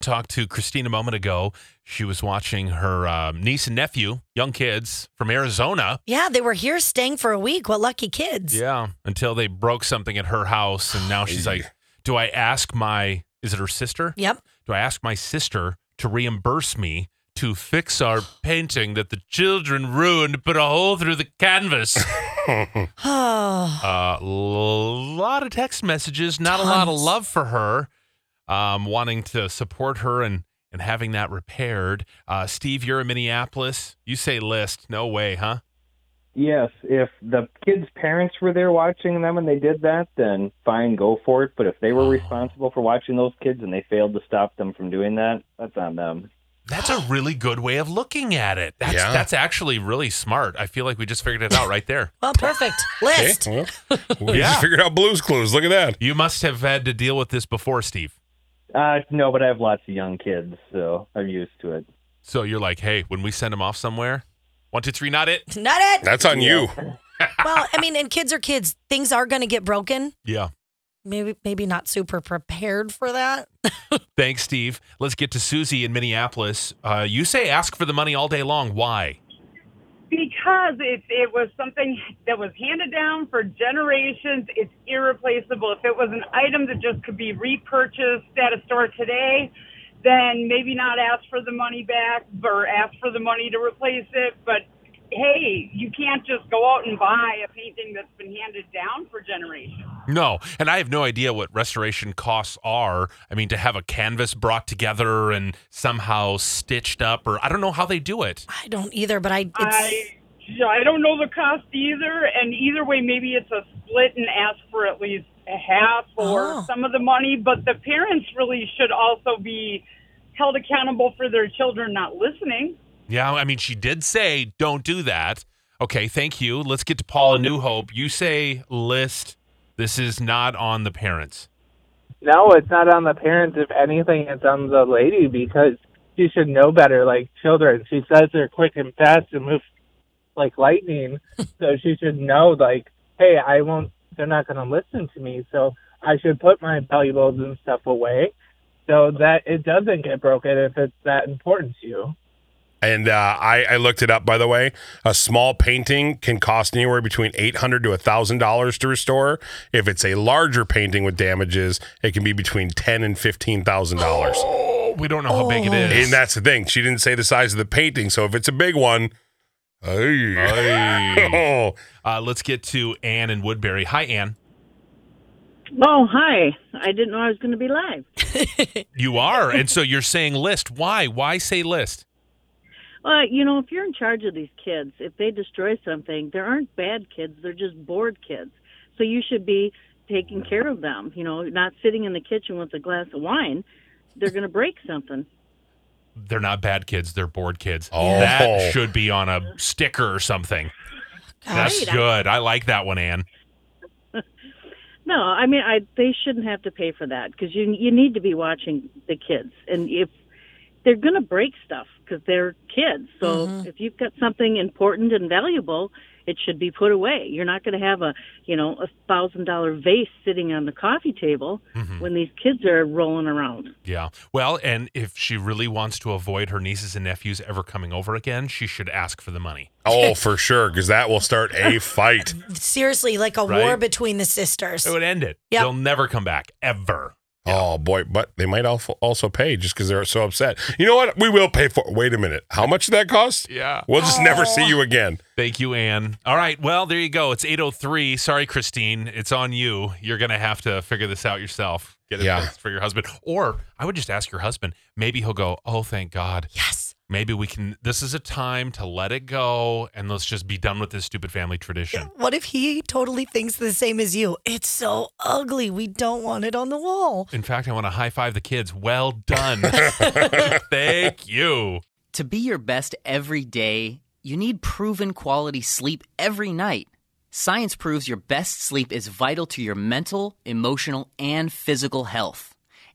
talked to Christine a moment ago. She was watching her um, niece and nephew, young kids from Arizona. Yeah, they were here staying for a week. What lucky kids. Yeah, until they broke something at her house. And now she's like, Do I ask my, is it her sister? Yep. Do I ask my sister to reimburse me to fix our painting that the children ruined, put a hole through the canvas? oh. A uh, lot of text messages, not Tons. a lot of love for her um, wanting to support her and and having that repaired. Uh, Steve, you're in Minneapolis. You say list. No way, huh? Yes. If the kids' parents were there watching them and they did that, then fine, go for it. But if they were oh. responsible for watching those kids and they failed to stop them from doing that, that's on them. That's a really good way of looking at it. That's yeah. that's actually really smart. I feel like we just figured it out right there. well, perfect. List. Okay, well, we yeah. just figured out Blue's Clues. Look at that. You must have had to deal with this before, Steve. Uh, no, but I have lots of young kids, so I'm used to it. So you're like, hey, when we send them off somewhere, one, two, three, not it. Not it. That's on you. well, I mean, and kids are kids. Things are going to get broken. Yeah. Maybe, maybe not super prepared for that. Thanks, Steve. Let's get to Susie in Minneapolis. Uh, you say ask for the money all day long. Why? Because it it was something that was handed down for generations. It's irreplaceable. If it was an item that just could be repurchased at a store today, then maybe not ask for the money back or ask for the money to replace it. But hey, you can't just go out and buy a painting that's been handed down for generations. No, and I have no idea what restoration costs are. I mean, to have a canvas brought together and somehow stitched up, or I don't know how they do it. I don't either, but I. I I don't know the cost either, and either way, maybe it's a split and ask for at least a half or oh. some of the money. But the parents really should also be held accountable for their children not listening. Yeah, I mean, she did say don't do that. Okay, thank you. Let's get to Paula oh, New Hope. You say list. This is not on the parents. No, it's not on the parents. If anything, it's on the lady because she should know better. Like children, she says they're quick and fast and move like lightning. so she should know, like, hey, I won't. They're not going to listen to me. So I should put my valuables and stuff away so that it doesn't get broken if it's that important to you. And uh, I, I, looked it up, by the way. A small painting can cost anywhere between eight hundred to thousand dollars to restore. If it's a larger painting with damages, it can be between ten and fifteen thousand dollars. Oh, we don't know how big it is. And that's the thing. She didn't say the size of the painting. So if it's a big one, hey. uh, let's get to Anne in Woodbury. Hi, Anne. Oh, hi. I didn't know I was going to be live. you are. And so you're saying list. Why? Why say list? Well, you know, if you're in charge of these kids, if they destroy something, there aren't bad kids, they're just bored kids. So you should be taking care of them, you know, not sitting in the kitchen with a glass of wine. They're going to break something. They're not bad kids, they're bored kids. Oh. That should be on a sticker or something. That's right. good. I like that one, Anne. No, I mean, I they shouldn't have to pay for that because you you need to be watching the kids, and if they're going to break stuff, because they're kids. So mm-hmm. if you've got something important and valuable, it should be put away. You're not going to have a, you know, a thousand dollar vase sitting on the coffee table mm-hmm. when these kids are rolling around. Yeah. Well, and if she really wants to avoid her nieces and nephews ever coming over again, she should ask for the money. Oh, for sure, because that will start a fight. Seriously, like a right? war between the sisters. It would end it. Yeah. They'll never come back ever. Yeah. Oh boy, but they might also pay just because they're so upset. You know what? We will pay for. Wait a minute. How much did that cost? Yeah, we'll just oh. never see oh. you again. Thank you, Anne. All right. Well, there you go. It's eight oh three. Sorry, Christine. It's on you. You're gonna have to figure this out yourself. Get it yeah. for your husband, or I would just ask your husband. Maybe he'll go. Oh, thank God. Yes. Maybe we can. This is a time to let it go and let's just be done with this stupid family tradition. What if he totally thinks the same as you? It's so ugly. We don't want it on the wall. In fact, I want to high five the kids. Well done. Thank you. To be your best every day, you need proven quality sleep every night. Science proves your best sleep is vital to your mental, emotional, and physical health.